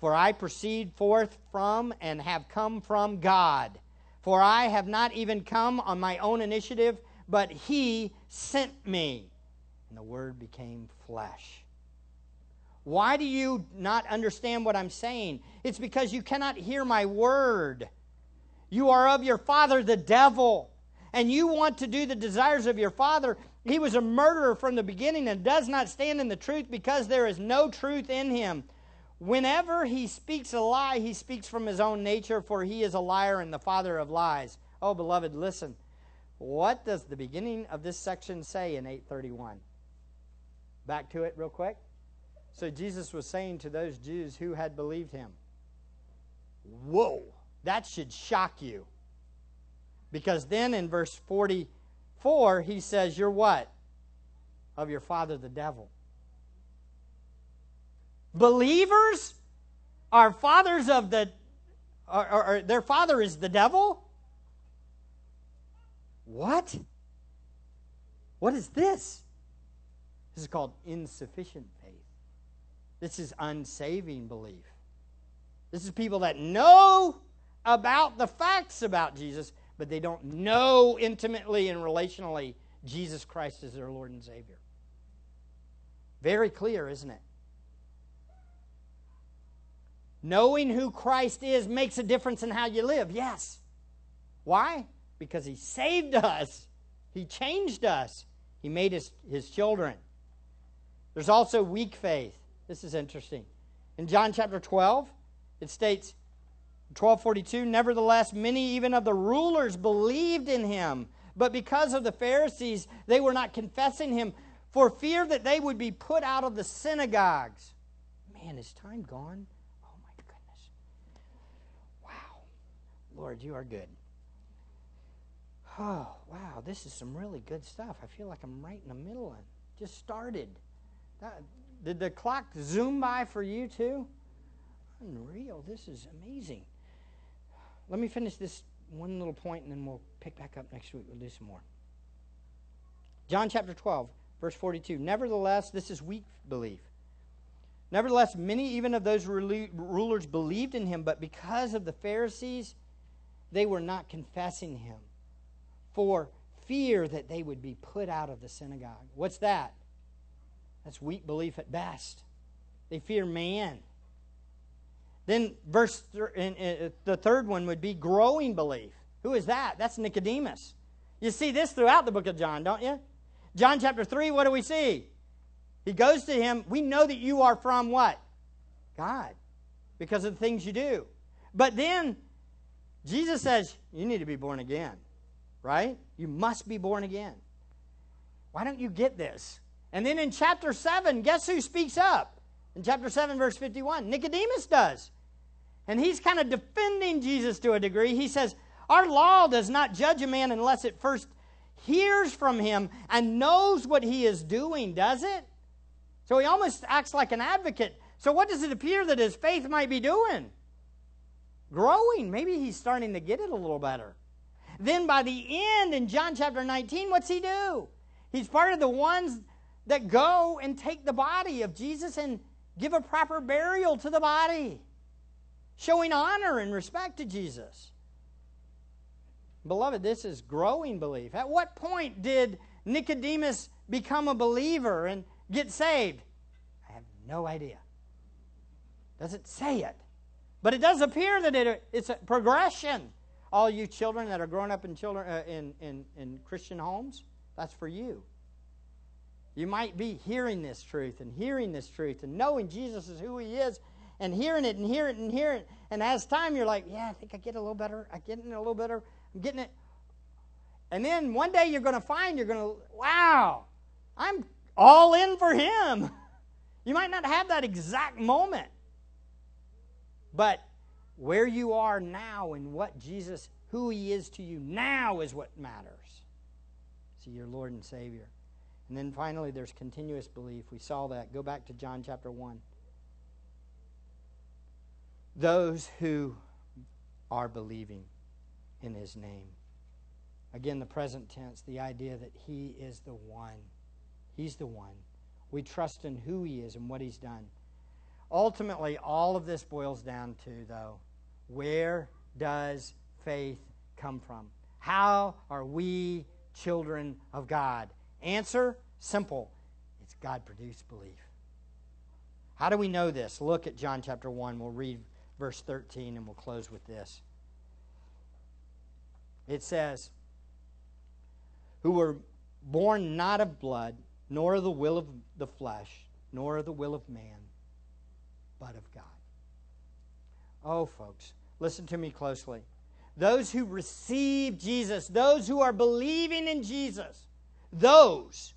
For I proceed forth from and have come from God. For I have not even come on my own initiative, but He sent me. And the Word became flesh. Why do you not understand what I'm saying? It's because you cannot hear my word. You are of your father, the devil, and you want to do the desires of your father. He was a murderer from the beginning and does not stand in the truth because there is no truth in him. Whenever he speaks a lie, he speaks from his own nature, for he is a liar and the father of lies. Oh, beloved, listen. What does the beginning of this section say in 831? Back to it real quick. So Jesus was saying to those Jews who had believed him, Whoa, that should shock you. Because then in verse 44, he says, You're what? Of your father, the devil. Believers are fathers of the, or, or, or their father is the devil? What? What is this? This is called insufficient faith. This is unsaving belief. This is people that know about the facts about Jesus, but they don't know intimately and relationally Jesus Christ is their Lord and Savior. Very clear, isn't it? Knowing who Christ is makes a difference in how you live. Yes. Why? Because He saved us, He changed us, He made us His children. There's also weak faith. This is interesting. In John chapter 12, it states, 1242, nevertheless, many even of the rulers believed in him, but because of the Pharisees, they were not confessing him for fear that they would be put out of the synagogues. Man, is time gone? Oh my goodness. Wow. Lord, you are good. Oh, wow, this is some really good stuff. I feel like I'm right in the middle and just started. That, did the clock zoom by for you too? Unreal. This is amazing. Let me finish this one little point and then we'll pick back up next week. We'll do some more. John chapter 12, verse 42. Nevertheless, this is weak belief. Nevertheless, many even of those rulers believed in him, but because of the Pharisees, they were not confessing him for fear that they would be put out of the synagogue. What's that? That's weak belief at best. They fear man. Then verse th- uh, the third one would be growing belief. Who is that? That's Nicodemus. You see this throughout the book of John, don't you? John chapter 3, what do we see? He goes to him, we know that you are from what? God, because of the things you do. But then Jesus says, You need to be born again, right? You must be born again. Why don't you get this? And then in chapter 7, guess who speaks up? In chapter 7, verse 51, Nicodemus does. And he's kind of defending Jesus to a degree. He says, Our law does not judge a man unless it first hears from him and knows what he is doing, does it? So he almost acts like an advocate. So, what does it appear that his faith might be doing? Growing. Maybe he's starting to get it a little better. Then, by the end, in John chapter 19, what's he do? He's part of the ones that go and take the body of Jesus and give a proper burial to the body, showing honor and respect to Jesus. Beloved, this is growing belief. At what point did Nicodemus become a believer and get saved? I have no idea. Doesn't say it. But it does appear that it, it's a progression. All you children that are growing up in, children, uh, in, in, in Christian homes, that's for you. You might be hearing this truth and hearing this truth and knowing Jesus is who he is and hearing it and hearing it and hearing it. And as time, you're like, yeah, I think I get a little better. I get it a little better. I'm getting it. And then one day you're going to find you're going to, wow, I'm all in for him. You might not have that exact moment. But where you are now and what Jesus, who he is to you now is what matters. See, your Lord and Savior. And then finally, there's continuous belief. We saw that. Go back to John chapter 1. Those who are believing in his name. Again, the present tense, the idea that he is the one. He's the one. We trust in who he is and what he's done. Ultimately, all of this boils down to, though, where does faith come from? How are we children of God? Answer simple it's God produced belief. How do we know this? Look at John chapter 1. We'll read verse 13 and we'll close with this. It says, Who were born not of blood, nor of the will of the flesh, nor of the will of man, but of God. Oh, folks, listen to me closely. Those who receive Jesus, those who are believing in Jesus, those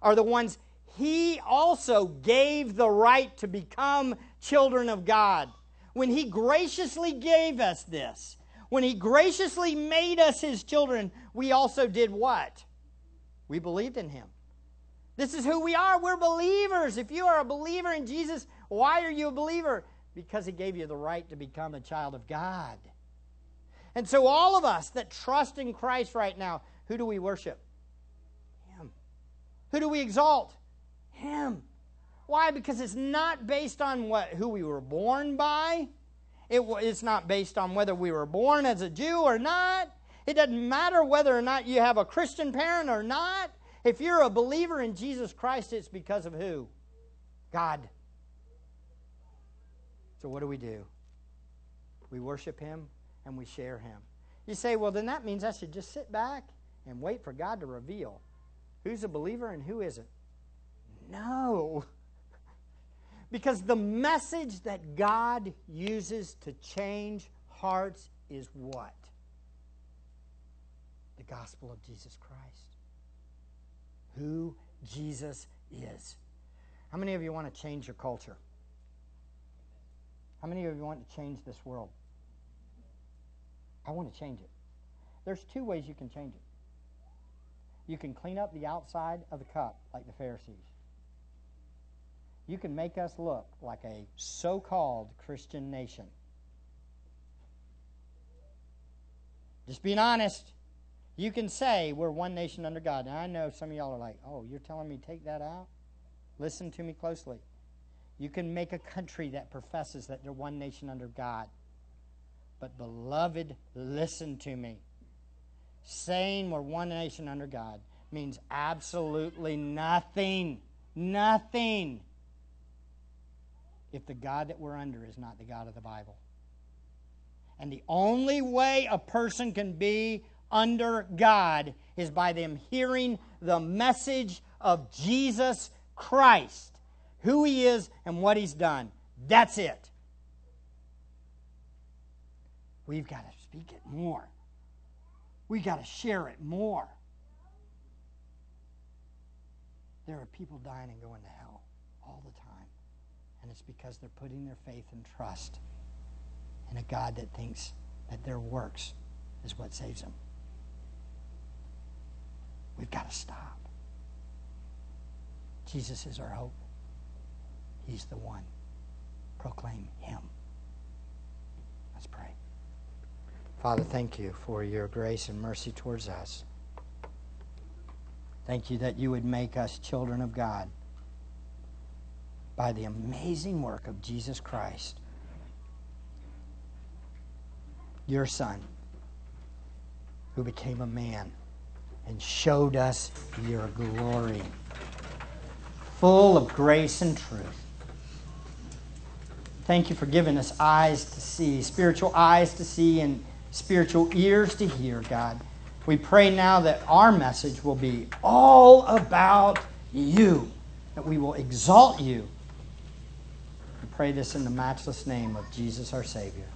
are the ones he also gave the right to become children of God. When he graciously gave us this, when he graciously made us his children, we also did what? We believed in him. This is who we are. We're believers. If you are a believer in Jesus, why are you a believer? Because he gave you the right to become a child of God. And so, all of us that trust in Christ right now, who do we worship? Who do we exalt? Him. Why? Because it's not based on what who we were born by. It, it's not based on whether we were born as a Jew or not. It doesn't matter whether or not you have a Christian parent or not. If you're a believer in Jesus Christ, it's because of who? God. So, what do we do? We worship Him and we share Him. You say, well, then that means I should just sit back and wait for God to reveal who's a believer and who isn't. No. Because the message that God uses to change hearts is what? The gospel of Jesus Christ. Who Jesus is. How many of you want to change your culture? How many of you want to change this world? I want to change it. There's two ways you can change it. You can clean up the outside of the cup like the Pharisees you can make us look like a so called Christian nation. Just being honest. You can say we're one nation under God. Now, I know some of y'all are like, oh, you're telling me take that out? Listen to me closely. You can make a country that professes that they're one nation under God. But, beloved, listen to me. Saying we're one nation under God means absolutely nothing. Nothing if the God that we're under is not the God of the Bible. And the only way a person can be under God is by them hearing the message of Jesus Christ, who He is and what He's done. That's it. We've got to speak it more. We've got to share it more. There are people dying and going to hell all the time. And it's because they're putting their faith and trust in a God that thinks that their works is what saves them. We've got to stop. Jesus is our hope. He's the one. Proclaim Him. Let's pray. Father, thank you for your grace and mercy towards us. Thank you that you would make us children of God by the amazing work of Jesus Christ, your Son, who became a man and showed us your glory, full of grace and truth. Thank you for giving us eyes to see, spiritual eyes to see, and spiritual ears to hear, God. We pray now that our message will be all about you, that we will exalt you. We pray this in the matchless name of Jesus our Savior.